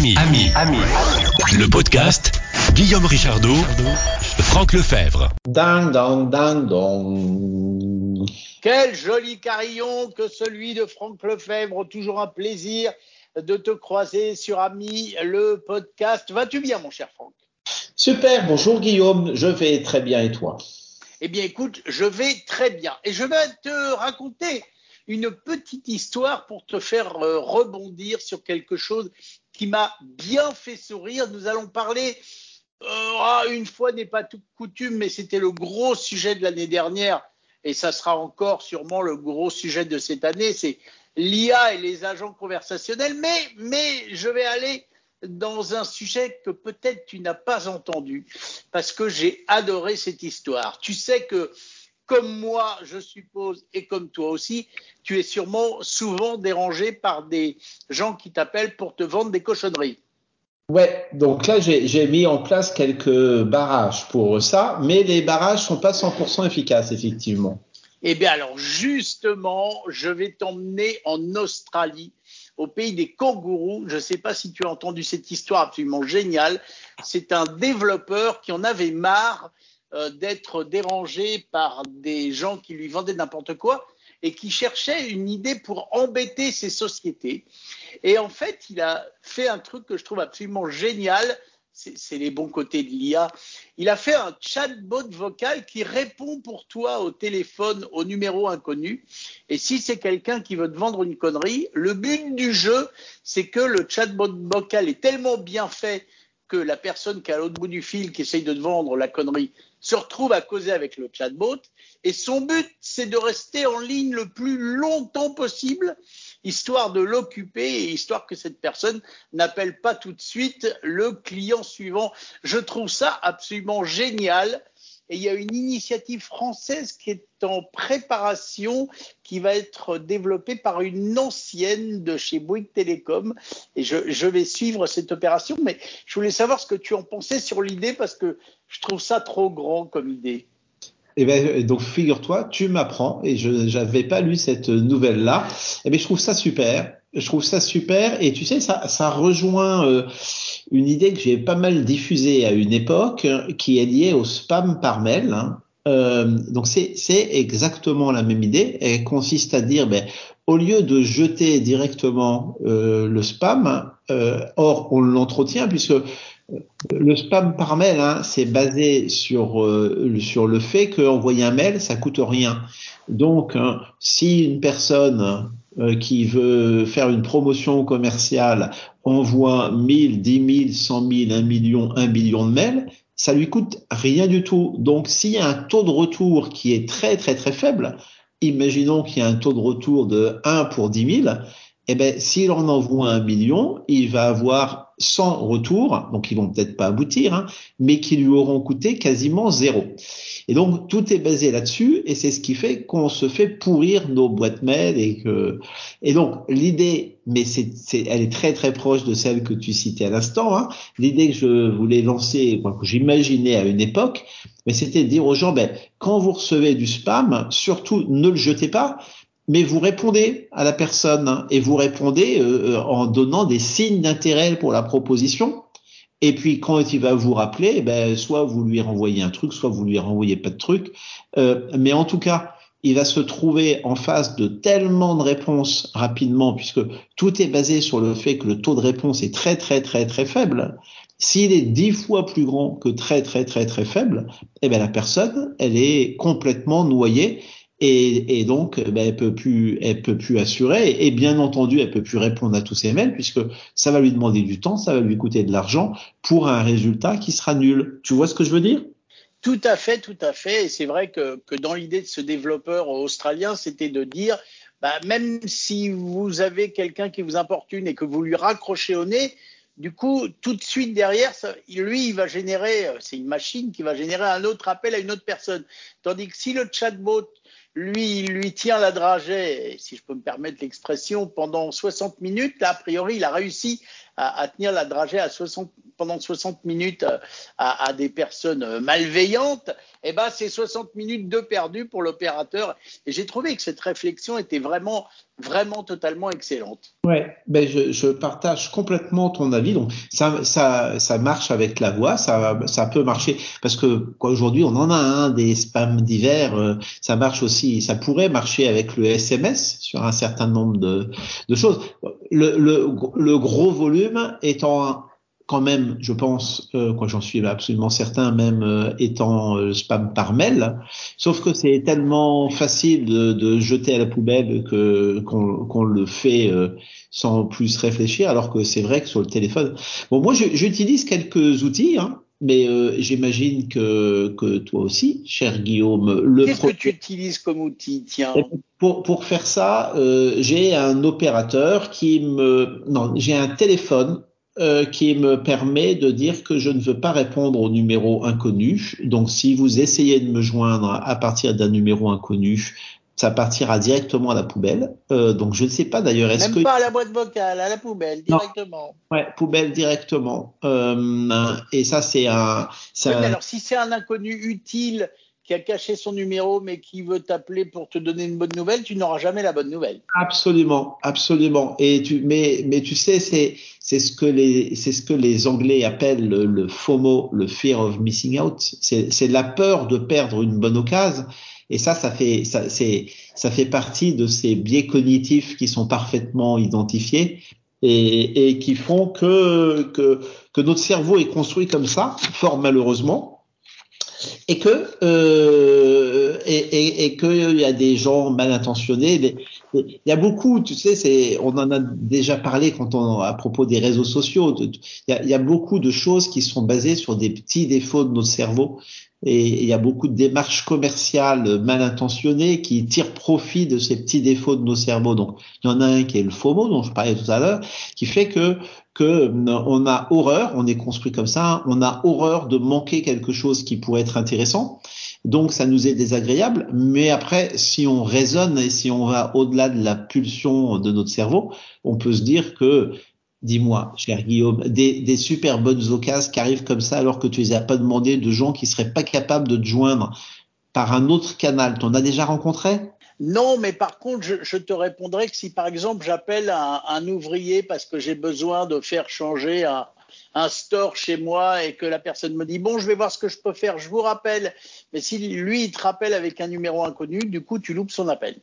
Ami, ami, ami. Le podcast Guillaume Richardot, Franck Lefebvre. Ding dong, ding dong. Quel joli carillon que celui de Franck Lefebvre. Toujours un plaisir de te croiser sur Ami, le podcast. Vas-tu bien, mon cher Franck? Super, bonjour Guillaume, je vais très bien et toi? Eh bien, écoute, je vais très bien. Et je vais te raconter une petite histoire pour te faire euh, rebondir sur quelque chose qui m'a bien fait sourire. Nous allons parler, euh, ah, une fois n'est pas toute coutume, mais c'était le gros sujet de l'année dernière, et ça sera encore sûrement le gros sujet de cette année, c'est l'IA et les agents conversationnels, mais, mais je vais aller dans un sujet que peut-être tu n'as pas entendu, parce que j'ai adoré cette histoire. Tu sais que comme moi, je suppose, et comme toi aussi, tu es sûrement souvent dérangé par des gens qui t'appellent pour te vendre des cochonneries. Ouais, donc là, j'ai mis en place quelques barrages pour ça, mais les barrages sont pas 100% efficaces, effectivement. Eh bien, alors, justement, je vais t'emmener en Australie, au pays des kangourous. Je ne sais pas si tu as entendu cette histoire absolument géniale. C'est un développeur qui en avait marre euh, d'être dérangé par des gens qui lui vendaient n'importe quoi et qui cherchaient une idée pour embêter ces sociétés. Et en fait, il a fait un truc que je trouve absolument génial. C'est les bons côtés de l'IA. Il a fait un chatbot vocal qui répond pour toi au téléphone au numéro inconnu. Et si c'est quelqu'un qui veut te vendre une connerie, le but du jeu, c'est que le chatbot vocal est tellement bien fait que la personne qui est à l'autre bout du fil, qui essaye de te vendre la connerie, se retrouve à causer avec le chatbot. Et son but, c'est de rester en ligne le plus longtemps possible, histoire de l'occuper et histoire que cette personne n'appelle pas tout de suite le client suivant. Je trouve ça absolument génial et il y a une initiative française qui est en préparation, qui va être développée par une ancienne de chez Bouygues Télécom. Et je, vais suivre cette opération, mais je voulais savoir ce que tu en pensais sur l'idée parce que je trouve ça trop grand comme idée. Eh ben, donc figure-toi, tu m'apprends et je n'avais pas lu cette nouvelle-là. Eh bien, je trouve ça super. Je trouve ça super et tu sais, ça, ça rejoint euh, une idée que j'ai pas mal diffusée à une époque, qui est liée au spam par mail. Hein. Euh, donc c'est exactement la même idée. Elle consiste à dire, ben, au lieu de jeter directement euh, le spam, euh, or on l'entretient puisque le spam par mail, hein, c'est basé sur sur le fait qu'envoyer un mail, ça coûte rien. Donc, hein, si une personne euh, qui veut faire une promotion commerciale envoie 1000, 10 000, 100 000, 1 million, 1 million de mails, ça lui coûte rien du tout. Donc, s'il y a un taux de retour qui est très, très, très faible, imaginons qu'il y a un taux de retour de 1 pour 10 000, eh ben, s'il en envoie un million, il va avoir 100 retours, donc ils vont peut-être pas aboutir, hein, mais qui lui auront coûté quasiment zéro. Et donc tout est basé là-dessus, et c'est ce qui fait qu'on se fait pourrir nos boîtes mail et que et donc l'idée, mais c'est, elle est très très proche de celle que tu citais à l'instant. Hein, l'idée que je voulais lancer, que j'imaginais à une époque, mais c'était de dire aux gens, ben quand vous recevez du spam, surtout ne le jetez pas mais vous répondez à la personne et vous répondez euh, euh, en donnant des signes d'intérêt pour la proposition. Et puis quand il va vous rappeler, eh ben, soit vous lui renvoyez un truc, soit vous lui renvoyez pas de truc. Euh, mais en tout cas, il va se trouver en face de tellement de réponses rapidement, puisque tout est basé sur le fait que le taux de réponse est très très très très faible. S'il est dix fois plus grand que très très très très faible, eh ben la personne, elle est complètement noyée et, donc ben, elle peut plus peut plus assurer et bien entendu elle peut plus répondre à tous ses mails puisque ça va lui demander du temps, ça va lui coûter de l'argent pour un résultat qui sera nul. Tu vois ce que je veux dire? Tout à fait, tout à fait. Et c'est vrai que, dans l'idée de ce développeur australien, c'était de dire bah, même si vous avez quelqu'un qui vous importune et que vous lui raccrochez au nez, du coup, tout de suite derrière, lui, il va générer, c'est une machine qui va générer un autre appel à une autre personne. Tandis que si le chatbot lui, il lui tient la dragée, si je peux me permettre l'expression, pendant 60 minutes. a priori, il a réussi à, tenir la dragée à 60, pendant 60 minutes euh, à, des personnes euh, malveillantes, eh ben, c'est 60 minutes de perdu pour l'opérateur. Et j'ai trouvé que cette réflexion était vraiment, vraiment totalement excellente. Ouais, ben je, partage complètement ton avis. Donc, ça, ça, ça marche avec la voix, ça, ça peut marcher parce que aujourd'hui, on en a un des spams divers. euh, ça marche aussi, ça pourrait marcher avec le SMS sur un certain nombre de, de choses. Le, le, le gros volume étant quand même, je pense, euh, quoi, j'en suis absolument certain, même euh, étant euh, spam par mail. Sauf que c'est tellement facile de, de, jeter à la poubelle que qu'on qu'on le fait euh, sans plus réfléchir, alors que c'est vrai que sur le téléphone. Bon, moi, j'utilise quelques outils. Hein, mais euh, j'imagine que, que toi aussi, cher Guillaume, le Qu'est-ce que tu utilises comme outil? Tiens. Pour, pour faire ça, euh, j'ai un opérateur qui me, non, j'ai un téléphone euh, qui me permet de dire que je ne veux pas répondre au numéro inconnu. Donc, si vous essayez de me joindre à partir d'un numéro inconnu, ça partira directement à la poubelle. Euh, donc, je ne sais pas d'ailleurs. Est-ce Même que pas à la boîte vocale, à la poubelle directement. Non. Ouais, poubelle directement. Euh, et ça, c'est un. Oui, un... alors, si c'est un inconnu utile qui a caché son numéro mais qui veut t'appeler pour te donner une bonne nouvelle, tu n'auras jamais la bonne nouvelle. Absolument, absolument. Et tu, mais, mais tu sais, c'est, c'est ce que les, c'est ce que les Anglais appellent le, le FOMO, le fear of missing out. C'est, c'est la peur de perdre une bonne occasion. Et ça, ça fait, ça, ça fait partie de ces biais cognitifs qui sont parfaitement identifiés et, et qui font que, que, que notre cerveau est construit comme ça, fort malheureusement et que euh, et, et, et qu'il y a des gens mal intentionnés. Il y a beaucoup, tu sais, c'est on en a déjà parlé quand on à propos des réseaux sociaux. Il y a, il y a beaucoup de choses qui sont basées sur des petits défauts de notre cerveau. Et il y a beaucoup de démarches commerciales mal intentionnées qui tirent profit de ces petits défauts de nos cerveaux. Donc, il y en a un qui est le FOMO, dont je parlais tout à l'heure, qui fait que que on a horreur, on est construit comme ça, on a horreur de manquer quelque chose qui pourrait être intéressant. Donc ça nous est désagréable, mais après si on raisonne et si on va au-delà de la pulsion de notre cerveau, on peut se dire que Dis-moi, cher Guillaume, des, super bonnes occasions qui arrivent comme ça alors que tu les as pas demandé de gens qui seraient pas capables de te joindre par un autre canal. T'en as déjà rencontré? Non, mais par contre, je, je, te répondrai que si par exemple j'appelle un, un, ouvrier parce que j'ai besoin de faire changer un, un, store chez moi et que la personne me dit bon, je vais voir ce que je peux faire, je vous rappelle. Mais si lui il te rappelle avec un numéro inconnu, du coup tu loupes son appel.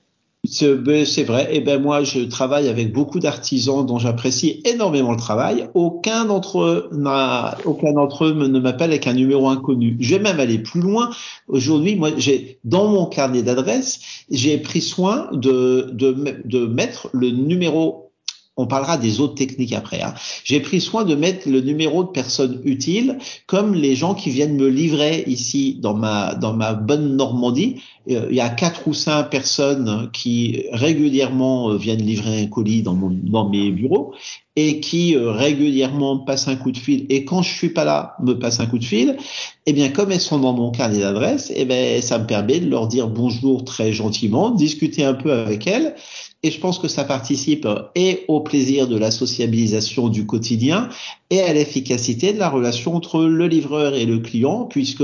C'est vrai. Et eh ben moi, je travaille avec beaucoup d'artisans dont j'apprécie énormément le travail. Aucun d'entre eux n'a, aucun d'entre eux ne m'appelle avec un numéro inconnu. Je vais même aller plus loin. Aujourd'hui, moi, j'ai dans mon carnet d'adresses, j'ai pris soin de, de, de mettre le numéro on parlera des autres techniques après. Hein. J'ai pris soin de mettre le numéro de personnes utiles, comme les gens qui viennent me livrer ici dans ma dans ma bonne Normandie. Euh, il y a quatre ou cinq personnes qui régulièrement viennent livrer un colis dans mon dans mes bureaux et qui euh, régulièrement passent un coup de fil. Et quand je suis pas là, me passent un coup de fil. Eh bien, comme elles sont dans mon carnet d'adresse, eh ben ça me permet de leur dire bonjour très gentiment, discuter un peu avec elles et je pense que ça participe et au plaisir de la sociabilisation du quotidien et à l'efficacité de la relation entre le livreur et le client, puisque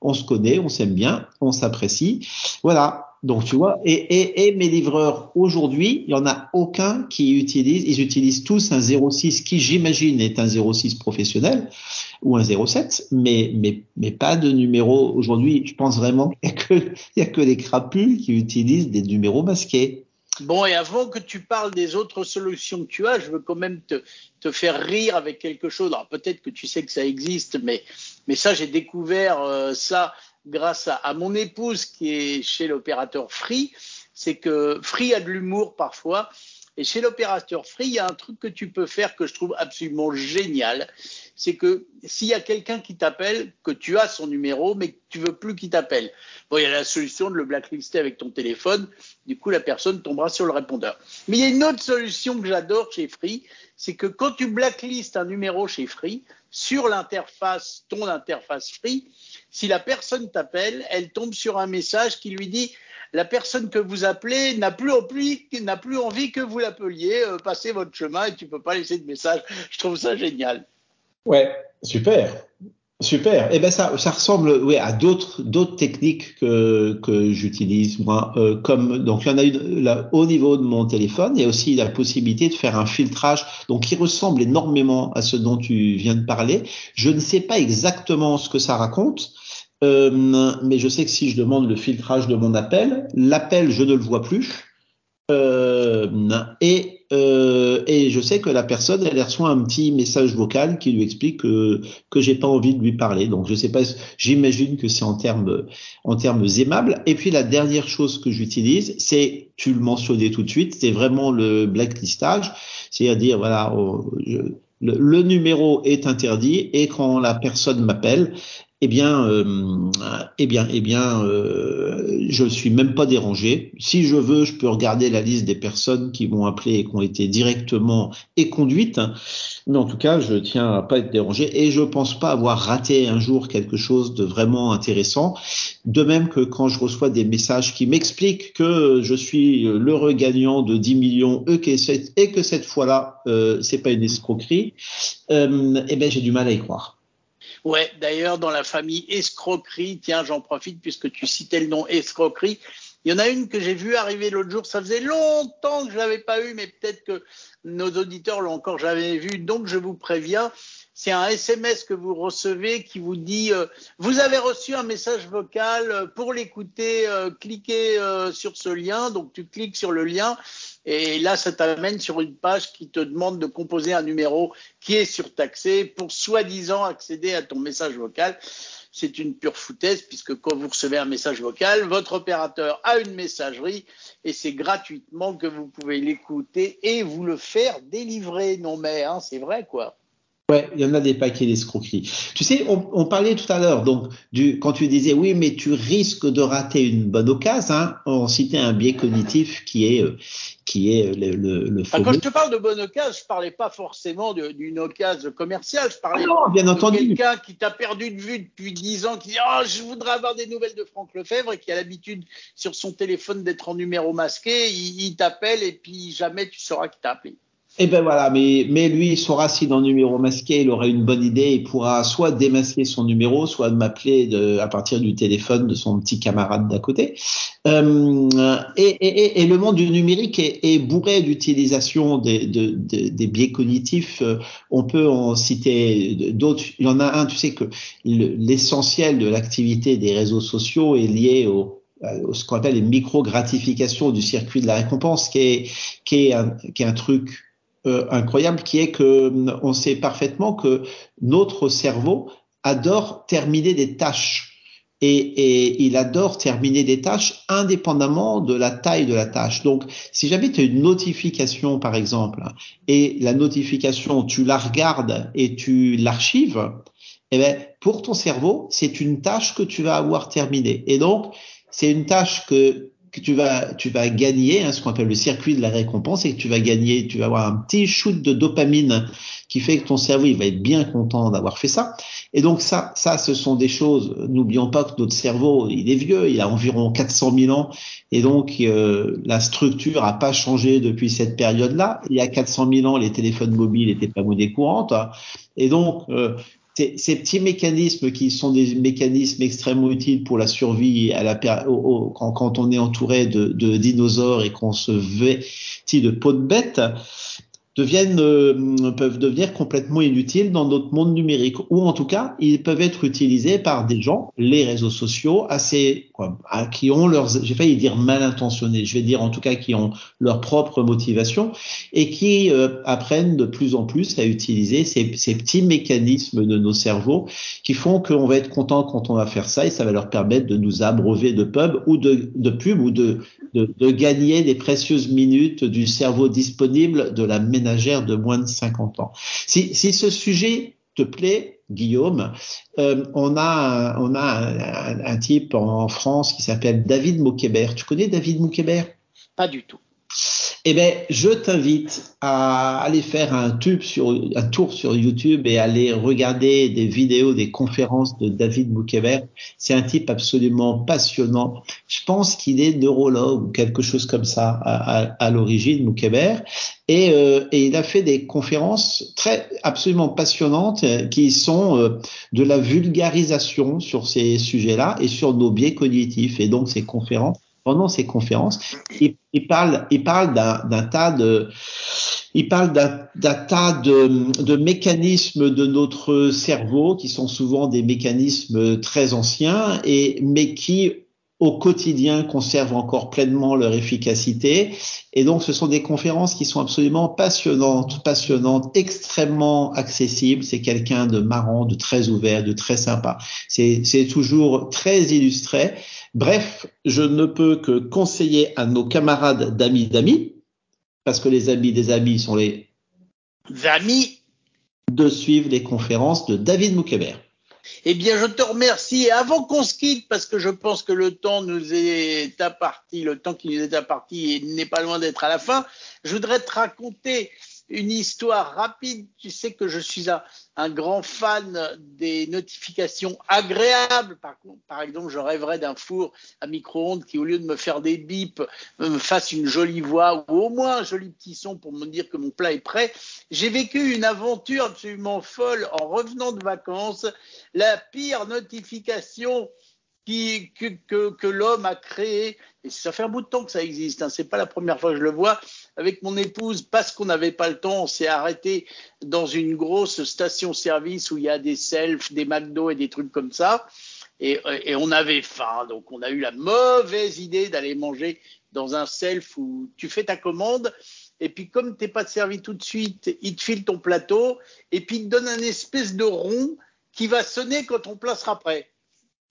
on se connaît, on s'aime bien, on s'apprécie. Voilà. Donc tu vois, et, et, et mes livreurs aujourd'hui, il y en a aucun qui utilise, ils utilisent tous un 06 qui j'imagine est un 06 professionnel ou un 07, mais mais mais pas de numéro aujourd'hui. Je pense vraiment qu'il y a a que les crapules qui utilisent des numéros masqués. Bon, et avant que tu parles des autres solutions que tu as, je veux quand même te, te faire rire avec quelque chose. Alors peut-être que tu sais que ça existe, mais, mais ça, j'ai découvert euh, ça grâce à, à, mon épouse qui est chez l'opérateur Free. C'est que Free a de l'humour parfois. Et chez l'opérateur Free, il y a un truc que tu peux faire que je trouve absolument génial. C'est que s'il y a quelqu'un qui t'appelle, que tu as son numéro, mais que tu veux plus qu'il t'appelle. Bon, il y a la solution de le blacklister avec ton téléphone. Du coup, la personne tombera sur le répondeur. Mais il y a une autre solution que j'adore chez Free. C'est que quand tu blacklistes un numéro chez Free, sur l'interface, ton interface Free, si la personne t'appelle, elle tombe sur un message qui lui dit la personne que vous appelez n'a plus n'a plus envie que vous l'appeliez, euh, passez votre chemin et tu peux pas laisser de message. Je trouve ça génial. Ouais, super. Super. Eh ben ça, ça ressemble à d'autres techniques que que j'utilise moi. Euh, comme donc il y en a une au niveau de mon téléphone. Il y a aussi la possibilité de faire un filtrage donc qui ressemble énormément à ce dont tu viens de parler. Je ne sais pas exactement ce que ça raconte. Euh, mais je sais que si je demande le filtrage de mon appel, l'appel je ne le vois plus. Euh, et euh, et je sais que la personne, elle reçoit un petit message vocal qui lui explique que que j'ai pas envie de lui parler. Donc je sais pas, j'imagine que c'est en termes en termes aimables. Et puis la dernière chose que j'utilise, c'est tu le mentionnais tout de suite, c'est vraiment le blacklistage, c'est-à-dire voilà, le, numéro est interdit et quand la personne m'appelle, eh bien, euh, eh bien, eh bien, euh, je suis même pas dérangé. Si je veux, je peux regarder la liste des personnes qui m'ont appelé et qui ont été directement et conduites. Mais en tout cas, je tiens à pas être dérangé et je pense pas avoir raté un jour quelque chose de vraiment intéressant. De même que quand je reçois des messages qui m'expliquent que je suis l'heureux gagnant de 10 millions et que et que cette fois-là, euh, c'est pas une escroquerie, euh, eh ben, j'ai du mal à y croire. Ouais, d'ailleurs, dans la famille escroquerie, tiens, j'en profite puisque tu citais le nom escroquerie. Il y en a une que j'ai vue arriver l'autre jour. Ça faisait longtemps que je l'avais pas eu, mais peut-être que nos auditeurs l'ont encore jamais vu. Donc, je vous préviens. C'est un SMS que vous recevez qui vous dit euh, vous avez reçu un message vocal pour l'écouter, euh, cliquez euh, sur ce lien. Donc tu cliques sur le lien et là, ça t'amène sur une page qui te demande de composer un numéro qui est surtaxé pour soi-disant accéder à ton message vocal. C'est une pure foutaise puisque quand vous recevez un message vocal, votre opérateur a une messagerie et c'est gratuitement que vous pouvez l'écouter et vous le faire délivrer. Non mais hein, c'est vrai quoi. Ouais, il y en a des paquets d'escroqueries. Tu sais, on, on, parlait tout à l'heure, donc, du, quand tu disais oui, mais tu risques de rater une bonne occasion, hein, on citait un biais cognitif qui est, euh, qui est le, le, le Quand je te parle de bonne occasion, je parlais pas forcément d'une occasion commerciale, je parlais ah non, bien entendu. de quelqu'un qui t'a perdu de vue depuis dix ans, qui dit oh, je voudrais avoir des nouvelles de Franck Lefebvre et qui a l'habitude sur son téléphone d'être en numéro masqué, il, il t'appelle et puis jamais tu sauras qui t'a appelé. Eh ben voilà, mais, mais lui, il saura si dans le numéro masqué, il aura une bonne idée, il pourra soit démasquer son numéro, soit m'appeler à partir du téléphone de son petit camarade d'à côté. Euh, et, et, et, le monde du numérique est, est bourré d'utilisation des, de, des biais cognitifs. On peut en citer d'autres. Il y en a un, tu sais que l'essentiel de l'activité des réseaux sociaux est lié au, ce qu'on appelle les micro-gratifications du circuit de la récompense, qui est, qui est, un, qui est un truc euh, incroyable qui est que on sait parfaitement que notre cerveau adore terminer des tâches. Et, et, il adore terminer des tâches indépendamment de la taille de la tâche. Donc, si jamais tu as une notification, par exemple, et la notification, tu la regardes et tu l'archives, eh bien, pour ton cerveau, c'est une tâche que tu vas avoir terminée. Et donc, c'est une tâche que que tu vas, tu vas gagner, hein, ce qu'on appelle le circuit de la récompense, et que tu vas gagner, tu vas avoir un petit shoot de dopamine qui fait que ton cerveau il va être bien content d'avoir fait ça. Et donc ça, ça, ce sont des choses. N'oublions pas que notre cerveau, il est vieux, il a environ 400 000 ans, et donc euh, la structure a pas changé depuis cette période-là. Il y a 400 000 ans, les téléphones mobiles n'étaient pas monnaie courante, hein. et donc euh, ces, petits mécanismes qui sont des mécanismes extrêmement utiles pour la survie à la, au, quand, quand, on est entouré de, dinosaures et qu'on se vêtit de peau de bête, deviennent euh, peuvent devenir complètement inutiles dans notre monde numérique. Ou en tout cas ils peuvent être utilisés par des gens les réseaux sociaux assez quoi, qui ont leurs j'ai failli dire mal intentionnés je vais dire en tout cas qui ont leur propre motivation et qui euh, apprennent de plus en plus à utiliser ces, ces petits mécanismes de nos cerveaux qui font qu'on va être content quand on va faire ça et ça va leur permettre de nous abreuver de pub ou de, de pub ou de, de, de gagner des précieuses minutes du cerveau disponible de la de moins de 50 ans. Si, si ce sujet te plaît, Guillaume, euh, on a, on a un, type en France qui s'appelle David Moukébert. Tu connais David Moukébert Pas du tout. Eh ben, je t'invite à aller faire un, tube sur, un tour sur YouTube et aller regarder des vidéos, des conférences de David Moukébert. C'est un type absolument passionnant. Je pense qu'il est neurologue ou quelque chose comme ça à, à, l'origine, Moukébert. Et, euh, et, il a fait des conférences très absolument passionnantes euh, qui sont euh, de la vulgarisation sur ces sujets-là et sur nos biais cognitifs. Et donc ces conférences pendant ces conférences, il, parle, il parle d'un tas de, il parle d'un tas de, mécanismes de notre cerveau qui sont souvent des mécanismes très anciens et mais qui au quotidien conservent encore pleinement leur efficacité. Et donc, ce sont des conférences qui sont absolument passionnantes, passionnantes, extrêmement accessibles. C'est quelqu'un de marrant, de très ouvert, de très sympa. C'est toujours très illustré. Bref, je ne peux que conseiller à nos camarades d'amis d'amis, parce que les amis des amis sont les amis, de suivre les conférences de David Moukébert. Eh bien, je te remercie. Et avant qu'on se quitte, parce que je pense que le temps nous est imparti, le temps qui nous est imparti n'est pas loin d'être à la fin, je voudrais te raconter une histoire rapide. Tu sais que je suis un, un grand fan des notifications agréables. Par, exemple, je rêverais d'un four à micro-ondes qui, au lieu de me faire des bips, me fasse une jolie voix ou au moins un joli petit son pour me dire que mon plat est prêt. J'ai vécu une aventure absolument folle en revenant de vacances. La pire notification qui, que, que, que l'homme a créé, et ça fait un bout de temps que ça existe, hein, c'est pas la première fois que je le vois, avec mon épouse, parce qu'on n'avait pas le temps, on s'est arrêté dans une grosse station-service où il y a des selfs, des McDo et des trucs comme ça, et, et on avait faim, donc on a eu la mauvaise idée d'aller manger dans un self où tu fais ta commande, et puis comme t'es pas servi tout de suite, il te file ton plateau, et puis il te donne un espèce de rond qui va sonner quand ton plat sera prêt.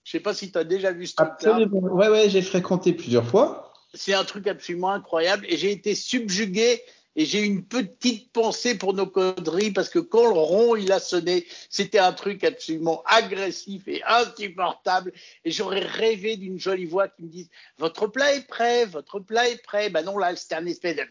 Je sais pas si tu as déjà vu ce truc-là. Absolument. Ouais, ouais, j'ai fréquenté plusieurs fois. C'est un truc absolument incroyable et j'ai été subjugué et j'ai une petite pensée pour nos conneries parce que quand le rond il a sonné, c'était un truc absolument agressif et insupportable et j'aurais rêvé d'une jolie voix qui me dise votre plat est prêt, votre plat est prêt. Ben non là c'était un espèce de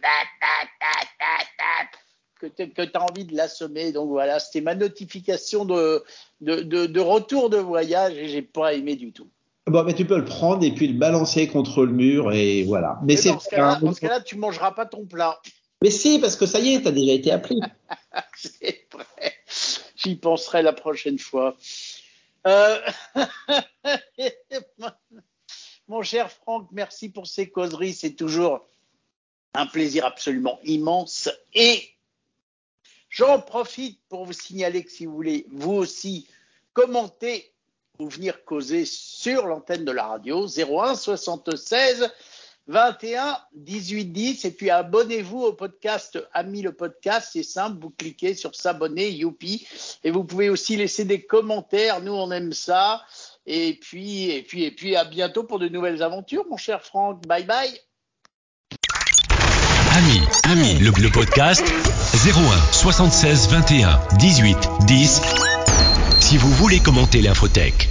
que tu as envie de l'assommer. Donc voilà, c'était ma notification de, de, de, de, retour de voyage et j'ai pas aimé du tout. Bon, mais tu peux le prendre et puis le balancer contre le mur et voilà. Mais, mais c'est dans ce cas-là, un... cas tu mangeras pas ton plat. Mais si, parce que ça y est, tu as déjà été appris. c'est vrai. J'y penserai la prochaine fois. Euh... Mon cher Franck, merci pour ces causeries. C'est toujours un plaisir absolument immense. Et J'en profite pour vous signaler que si vous voulez, vous aussi, commenter ou venir causer sur l'antenne de la radio 01 76 21 18 10 et puis abonnez-vous au podcast Ami le podcast, c'est simple, vous cliquez sur s'abonner, youpi. Et vous pouvez aussi laisser des commentaires, nous on aime ça. Et puis et puis et puis à bientôt pour de nouvelles aventures mon cher Franck, bye bye. Le, le podcast 01 76 21 18 10 si vous voulez commenter l'infotech.